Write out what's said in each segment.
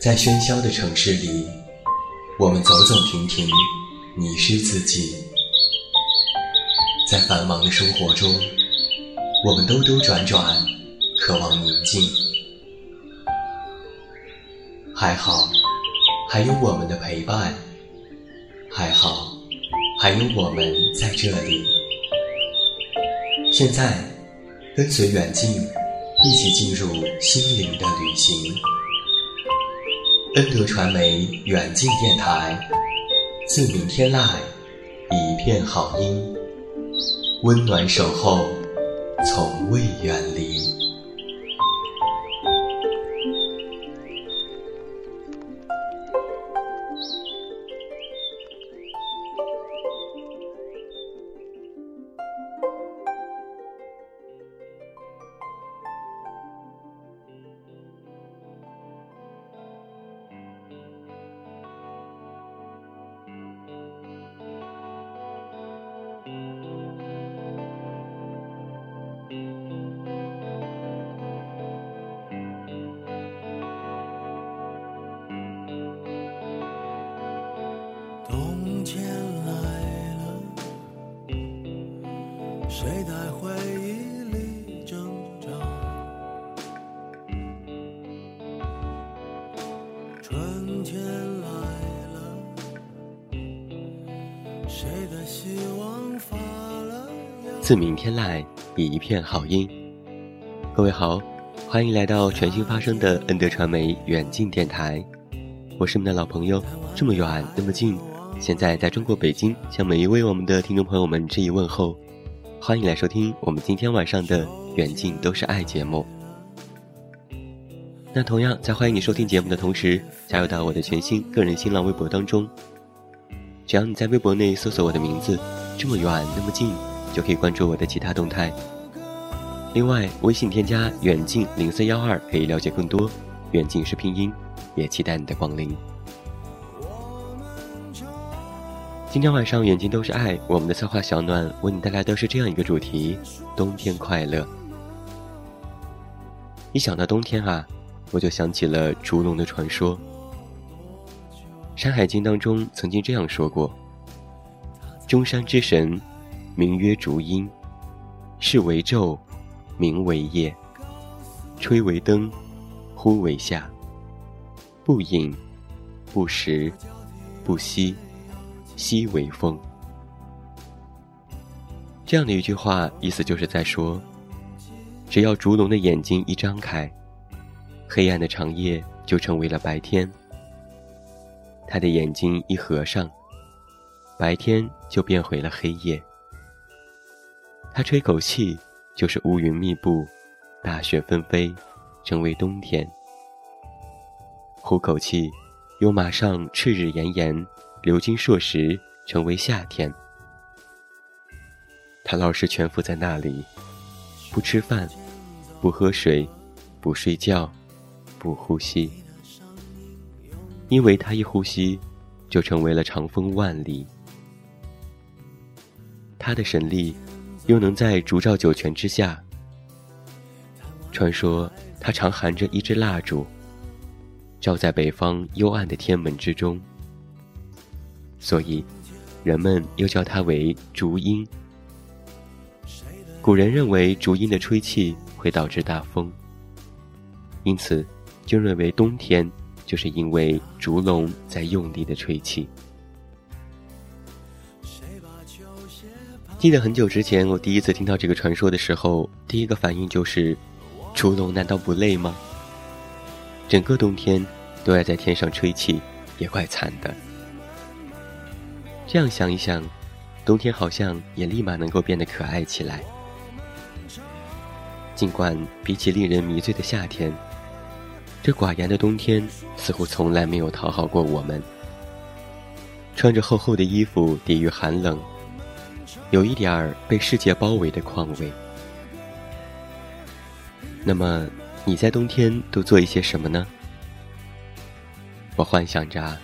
在喧嚣的城市里，我们走走停停，迷失自己；在繁忙的生活中，我们兜兜转转，渴望宁静。还好，还有我们的陪伴；还好，还有我们在这里。现在，跟随远近，一起进入心灵的旅行。恩德传媒远近电台，自明天籁，一片好音，温暖守候，从未远离。自明天籁，一片好音。各位好，欢迎来到全新发声的恩德传媒远近电台。我是你们的老朋友，这么远那么近，现在在中国北京，向每一位我们的听众朋友们致以问候。欢迎来收听我们今天晚上的远近都是爱节目。那同样在欢迎你收听节目的同时，加入到我的全新个人新浪微博当中。只要你在微博内搜索我的名字，这么远那么近。就可以关注我的其他动态。另外，微信添加远近零三幺二，可以了解更多。远近是拼音，也期待你的光临。今天晚上，远近都是爱。我们的策划小暖为你带来的是这样一个主题：冬天快乐。一想到冬天啊，我就想起了烛龙的传说。《山海经》当中曾经这样说过：中山之神。名曰烛阴，是为昼，名为夜，吹为灯，呼为夏。不饮，不食，不息，息为风。这样的一句话，意思就是在说，只要烛龙的眼睛一张开，黑暗的长夜就成为了白天；他的眼睛一合上，白天就变回了黑夜。他吹口气，就是乌云密布，大雪纷飞，成为冬天；呼口气，又马上赤日炎炎，流金硕石，成为夏天。他老是蜷伏在那里，不吃饭，不喝水，不睡觉，不呼吸，因为他一呼吸，就成为了长风万里。他的神力。又能在烛照九泉之下。传说他常含着一支蜡烛，照在北方幽暗的天门之中，所以人们又叫他为烛阴。古人认为烛阴的吹气会导致大风，因此就认为冬天就是因为烛龙在用力的吹气。记得很久之前，我第一次听到这个传说的时候，第一个反应就是：烛龙难道不累吗？整个冬天都要在天上吹气，也怪惨的。这样想一想，冬天好像也立马能够变得可爱起来。尽管比起令人迷醉的夏天，这寡言的冬天似乎从来没有讨好过我们。穿着厚厚的衣服抵御寒冷。有一点儿被世界包围的况味。那么，你在冬天都做一些什么呢？我幻想着，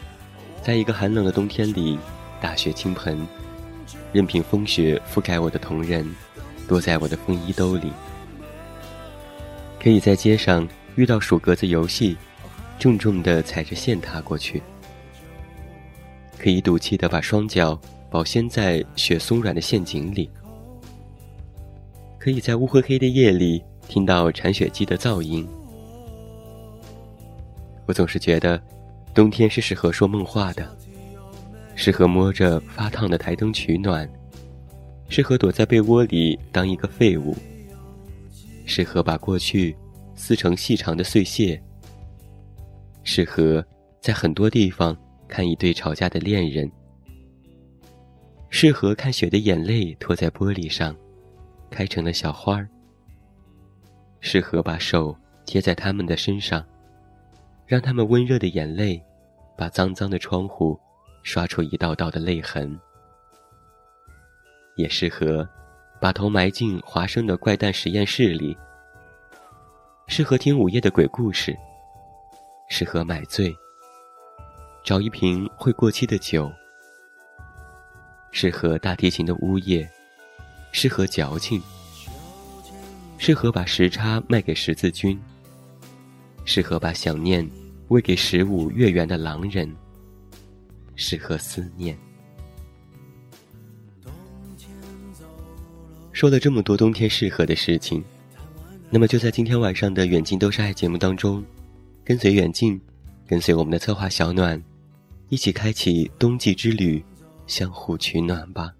在一个寒冷的冬天里，大雪倾盆，任凭风雪覆盖我的瞳仁，躲在我的风衣兜里，可以在街上遇到数格子游戏，重重地踩着线踏过去，可以赌气地把双脚保鲜在雪松软的陷阱里，可以在乌灰黑的夜里听到铲雪机的噪音。我总是觉得，冬天是适合说梦话的，适合摸着发烫的台灯取暖，适合躲在被窝里当一个废物，适合把过去撕成细长的碎屑。适合在很多地方看一对吵架的恋人，适合看雪的眼泪拖在玻璃上，开成了小花儿。适合把手贴在他们的身上，让他们温热的眼泪把脏脏的窗户刷出一道道的泪痕。也适合把头埋进华生的怪诞实验室里，适合听午夜的鬼故事。适合买醉，找一瓶会过期的酒；适合大提琴的呜咽，适合矫情；适合把时差卖给十字军；适合把想念喂给十五月圆的狼人；适合思念。说了这么多冬天适合的事情，那么就在今天晚上的《远近都是爱》节目当中。跟随远近，跟随我们的策划小暖，一起开启冬季之旅，相互取暖吧。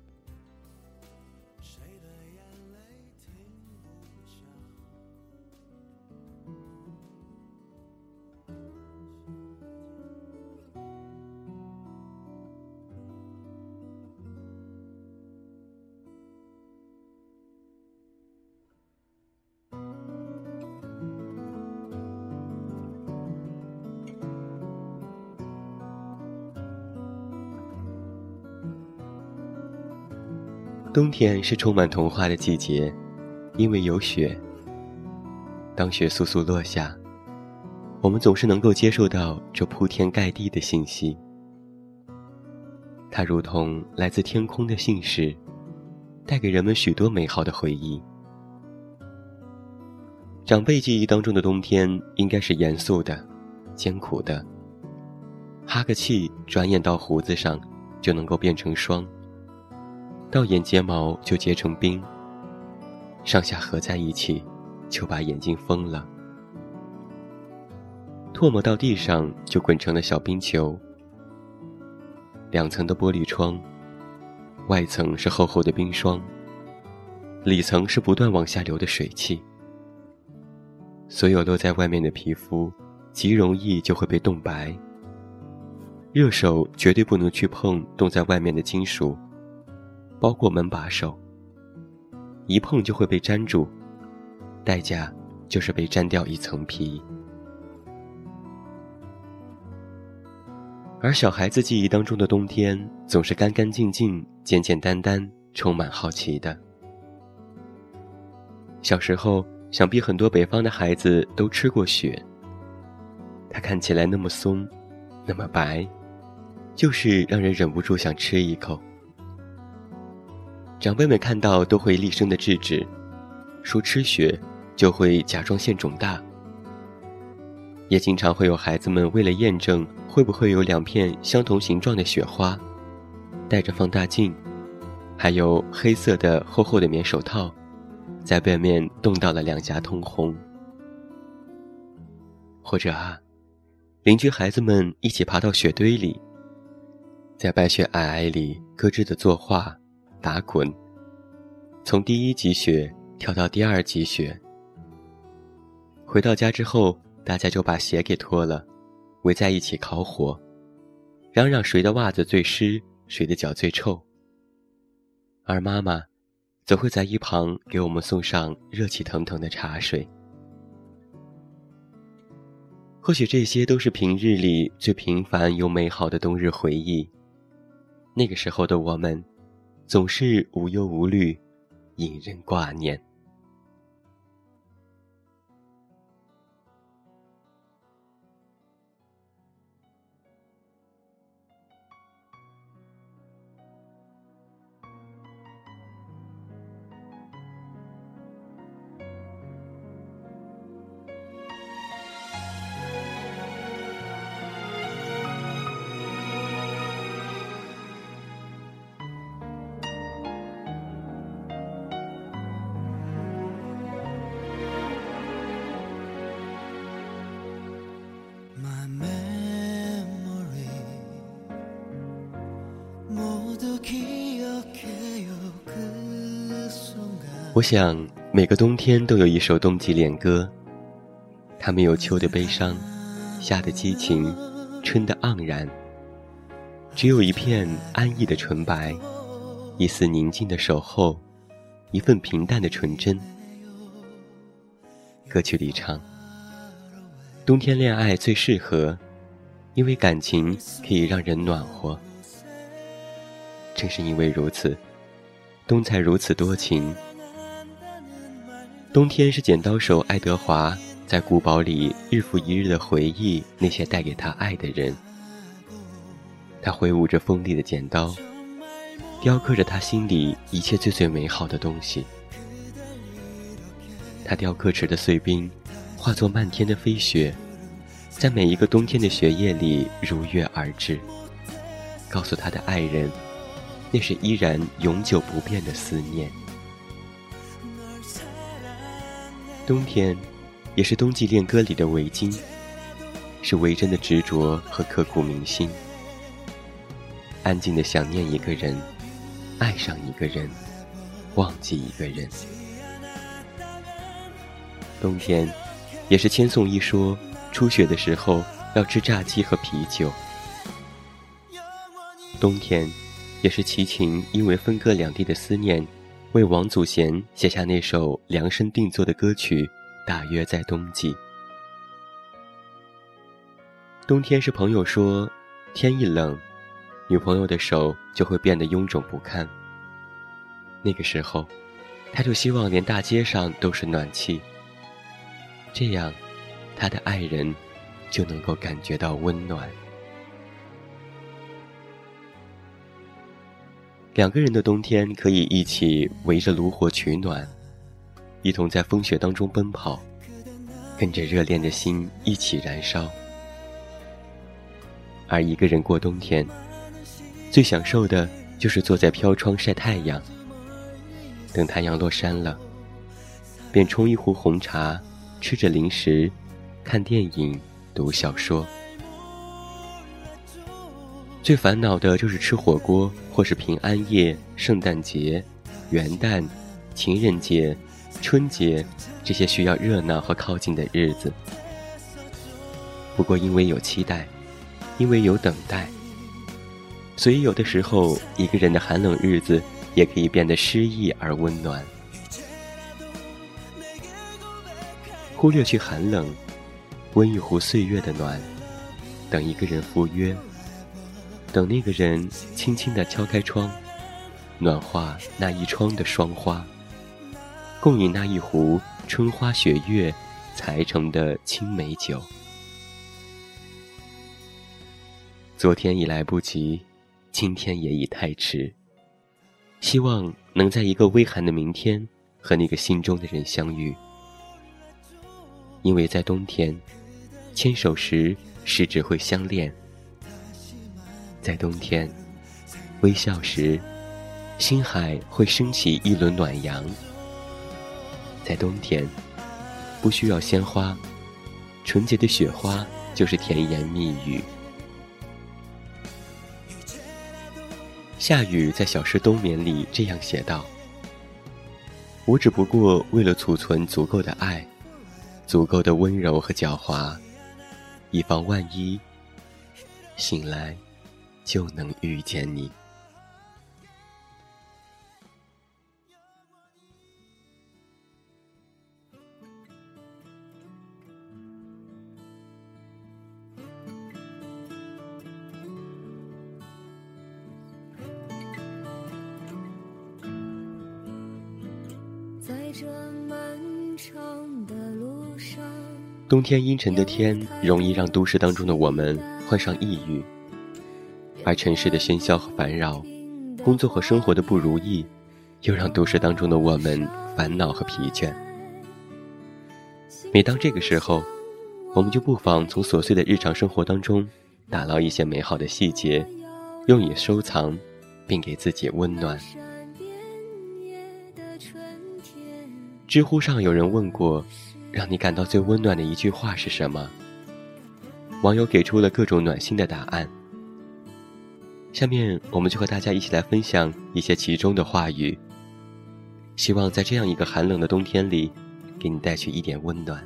冬天是充满童话的季节，因为有雪。当雪簌簌落下，我们总是能够接受到这铺天盖地的信息。它如同来自天空的信使，带给人们许多美好的回忆。长辈记忆当中的冬天应该是严肃的、艰苦的。哈个气，转眼到胡子上，就能够变成霜。到眼睫毛就结成冰，上下合在一起，就把眼睛封了。唾沫到地上就滚成了小冰球。两层的玻璃窗，外层是厚厚的冰霜，里层是不断往下流的水汽。所有露在外面的皮肤，极容易就会被冻白。热手绝对不能去碰冻在外面的金属。包括门把手，一碰就会被粘住，代价就是被粘掉一层皮。而小孩子记忆当中的冬天，总是干干净净、简简单单、充满好奇的。小时候，想必很多北方的孩子都吃过雪。它看起来那么松，那么白，就是让人忍不住想吃一口。长辈们看到都会厉声的制止，说吃雪就会甲状腺肿大。也经常会有孩子们为了验证会不会有两片相同形状的雪花，带着放大镜，还有黑色的厚厚的棉手套，在外面冻到了两颊通红。或者啊，邻居孩子们一起爬到雪堆里，在白雪皑皑里咯吱的作画。打滚，从第一级雪跳到第二级雪。回到家之后，大家就把鞋给脱了，围在一起烤火，嚷嚷谁的袜子最湿，谁的脚最臭。而妈妈，则会在一旁给我们送上热气腾腾的茶水。或许这些都是平日里最平凡又美好的冬日回忆。那个时候的我们。总是无忧无虑，引人挂念。我想，每个冬天都有一首冬季恋歌，它没有秋的悲伤，夏的激情，春的盎然，只有一片安逸的纯白，一丝宁静的守候，一份平淡的纯真。歌曲里唱：冬天恋爱最适合，因为感情可以让人暖和。正是因为如此，冬才如此多情。冬天是剪刀手爱德华在古堡里日复一日的回忆那些带给他爱的人。他挥舞着锋利的剪刀，雕刻着他心里一切最最美好的东西。他雕刻时的碎冰，化作漫天的飞雪，在每一个冬天的雪夜里如约而至，告诉他的爱人，那是依然永久不变的思念。冬天，也是冬季恋歌里的围巾，是维珍的执着和刻骨铭心。安静的想念一个人，爱上一个人，忘记一个人。冬天，也是千颂伊说初雪的时候要吃炸鸡和啤酒。冬天，也是齐秦因为分隔两地的思念。为王祖贤写下那首量身定做的歌曲《大约在冬季》。冬天是朋友说，天一冷，女朋友的手就会变得臃肿不堪。那个时候，他就希望连大街上都是暖气，这样，他的爱人就能够感觉到温暖。两个人的冬天可以一起围着炉火取暖，一同在风雪当中奔跑，跟着热恋的心一起燃烧。而一个人过冬天，最享受的就是坐在飘窗晒太阳，等太阳落山了，便冲一壶红茶，吃着零食，看电影，读小说。最烦恼的就是吃火锅，或是平安夜、圣诞节、元旦、情人节、春节这些需要热闹和靠近的日子。不过，因为有期待，因为有等待，所以有的时候，一个人的寒冷日子也可以变得诗意而温暖。忽略去寒冷，温一壶岁月的暖，等一个人赴约。等那个人轻轻地敲开窗，暖化那一窗的霜花，共饮那一壶春花雪月才成的青梅酒。昨天已来不及，今天也已太迟。希望能在一个微寒的明天和那个心中的人相遇，因为在冬天，牵手时十指会相恋。在冬天，微笑时，心海会升起一轮暖阳。在冬天，不需要鲜花，纯洁的雪花就是甜言蜜语。夏雨在小诗冬眠里这样写道：“我只不过为了储存足够的爱，足够的温柔和狡猾，以防万一，醒来。”就能遇见你。在这漫长的路上，冬天阴沉的天，容易让都市当中的我们患上抑郁。而城市的喧嚣和烦扰，工作和生活的不如意，又让都市当中的我们烦恼和疲倦。每当这个时候，我们就不妨从琐碎的日常生活当中，打捞一些美好的细节，用以收藏，并给自己温暖。知乎上有人问过，让你感到最温暖的一句话是什么？网友给出了各种暖心的答案。下面我们就和大家一起来分享一些其中的话语，希望在这样一个寒冷的冬天里，给你带去一点温暖。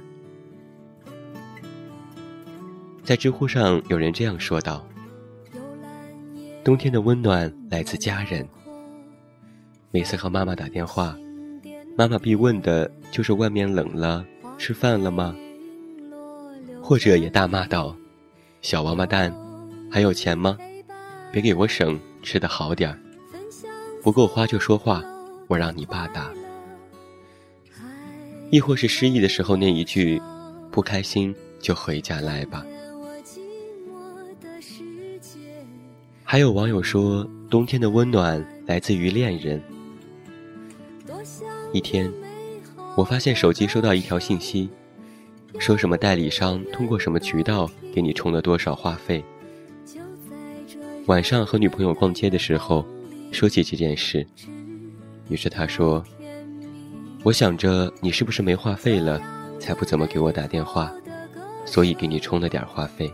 在知乎上有人这样说道：“冬天的温暖来自家人。每次和妈妈打电话，妈妈必问的就是外面冷了，吃饭了吗？或者也大骂道：‘小王八蛋，还有钱吗？’”别给我省，吃的好点儿，不够花就说话，我让你爸打。亦或是失意的时候那一句，不开心就回家来吧。还有网友说，冬天的温暖来自于恋人。一天，我发现手机收到一条信息，说什么代理商通过什么渠道给你充了多少话费。晚上和女朋友逛街的时候，说起这件事，于是他说：“我想着你是不是没话费了，才不怎么给我打电话，所以给你充了点话费。”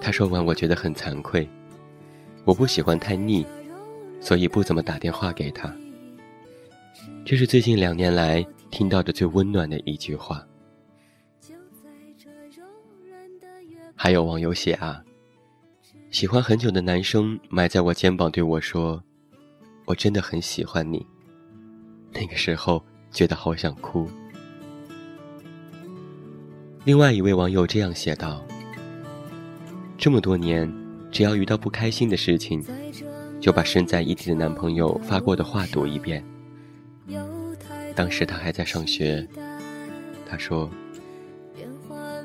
他说完，我觉得很惭愧，我不喜欢太腻，所以不怎么打电话给他。这是最近两年来听到的最温暖的一句话。还有网友写啊。喜欢很久的男生埋在我肩膀对我说：“我真的很喜欢你。”那个时候觉得好想哭。另外一位网友这样写道：“这么多年，只要遇到不开心的事情，就把身在异地的男朋友发过的话读一遍。当时他还在上学，他说：‘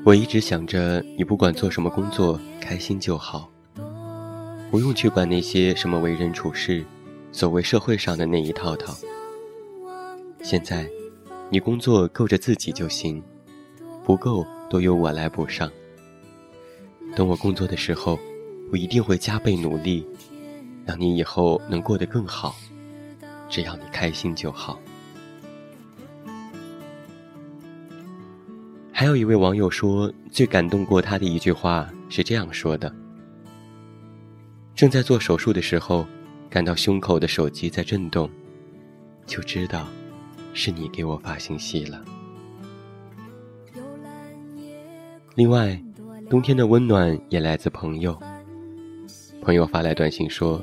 我一直想着你不管做什么工作，开心就好。’”不用去管那些什么为人处事，所谓社会上的那一套套。现在，你工作够着自己就行，不够都由我来补上。等我工作的时候，我一定会加倍努力，让你以后能过得更好。只要你开心就好。还有一位网友说，最感动过他的一句话是这样说的。正在做手术的时候，感到胸口的手机在震动，就知道是你给我发信息了。另外，冬天的温暖也来自朋友。朋友发来短信说，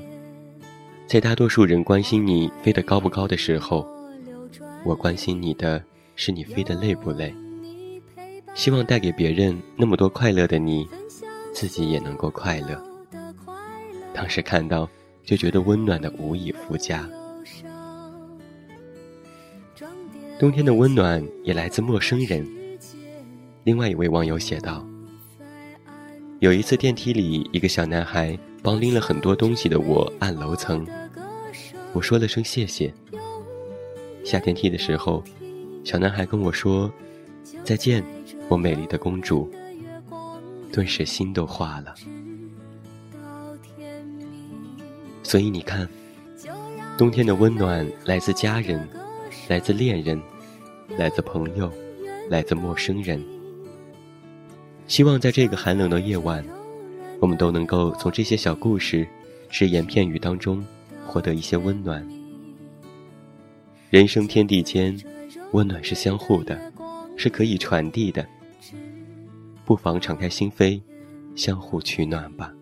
在大多数人关心你飞得高不高的时候，我关心你的是你飞得累不累。希望带给别人那么多快乐的你，自己也能够快乐。当时看到，就觉得温暖的无以复加。冬天的温暖也来自陌生人。另外一位网友写道：“有一次电梯里，一个小男孩帮拎了很多东西的我按楼层，我说了声谢谢。下电梯的时候，小男孩跟我说：‘再见，我美丽的公主。’顿时心都化了。”所以你看，冬天的温暖来自家人，来自恋人，来自朋友，来自陌生人。希望在这个寒冷的夜晚，我们都能够从这些小故事、只言片语当中获得一些温暖。人生天地间，温暖是相互的，是可以传递的。不妨敞开心扉，相互取暖吧。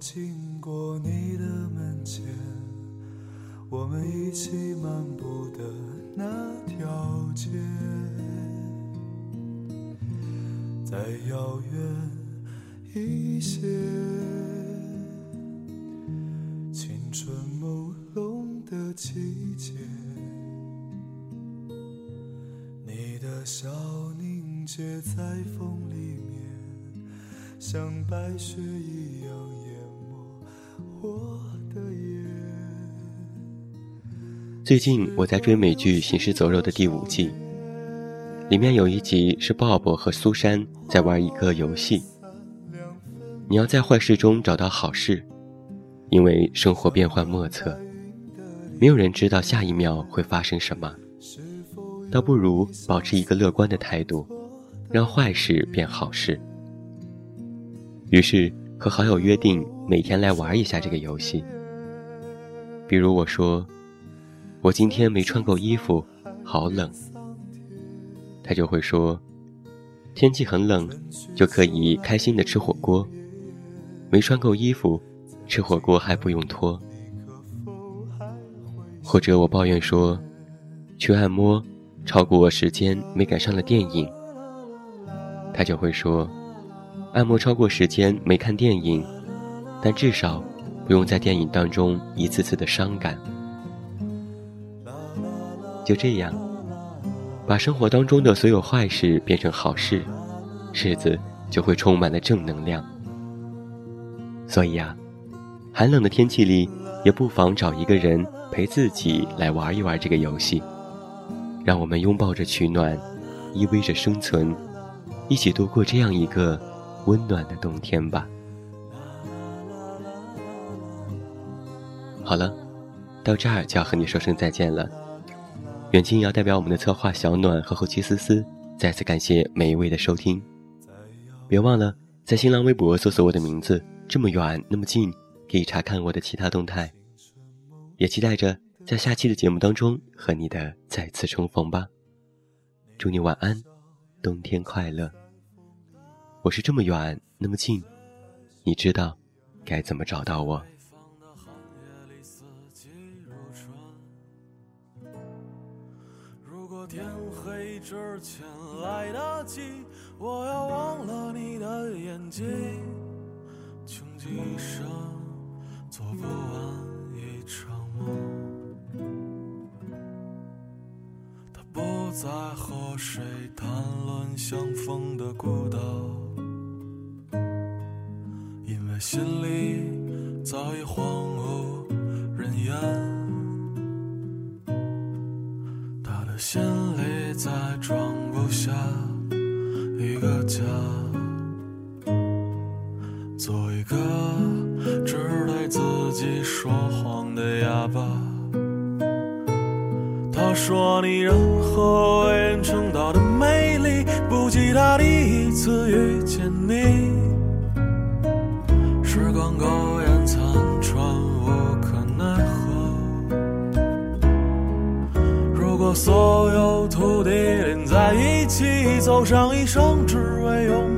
经过你的门前，我们一起漫步的那条街，再遥远一些，青春朦胧的季节，你的笑凝结在风里面。像白雪一样。最近我在追美剧《行尸走肉》的第五季，里面有一集是鲍勃和苏珊在玩一个游戏，你要在坏事中找到好事，因为生活变幻莫测，没有人知道下一秒会发生什么，倒不如保持一个乐观的态度，让坏事变好事。于是和好友约定每天来玩一下这个游戏。比如我说，我今天没穿够衣服，好冷。他就会说，天气很冷，就可以开心的吃火锅。没穿够衣服，吃火锅还不用脱。或者我抱怨说，去按摩超过时间没赶上了电影。他就会说，按摩超过时间没看电影，但至少。不用在电影当中一次次的伤感，就这样，把生活当中的所有坏事变成好事，日子就会充满了正能量。所以啊，寒冷的天气里，也不妨找一个人陪自己来玩一玩这个游戏，让我们拥抱着取暖，依偎着生存，一起度过这样一个温暖的冬天吧。好了，到这儿就要和你说声再见了。远近要代表我们的策划小暖和后期思思，再次感谢每一位的收听。别忘了在新浪微博搜索我的名字，这么远那么近，可以查看我的其他动态。也期待着在下期的节目当中和你的再次重逢吧。祝你晚安，冬天快乐。我是这么远那么近，你知道该怎么找到我。之前来得及，我要忘了你的眼睛，穷极一生做不完一场梦。他不再和谁谈论相逢的孤岛，因为心里早已荒无人烟。他的心里再装不下一个家，做一个只对自己说谎的哑巴。他说你任何为人称道的美丽，不及他第一次遇见你。时光苟延残喘。无可奈何。如果所有土地连在一起，走上一生，只为拥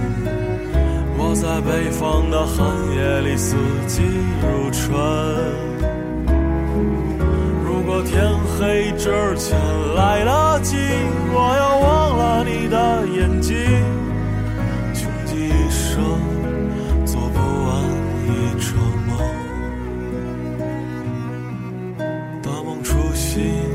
在北方的寒夜里四季如春如果天黑之前来得及我要忘了你的眼睛穷极一生做不完一场梦大梦初醒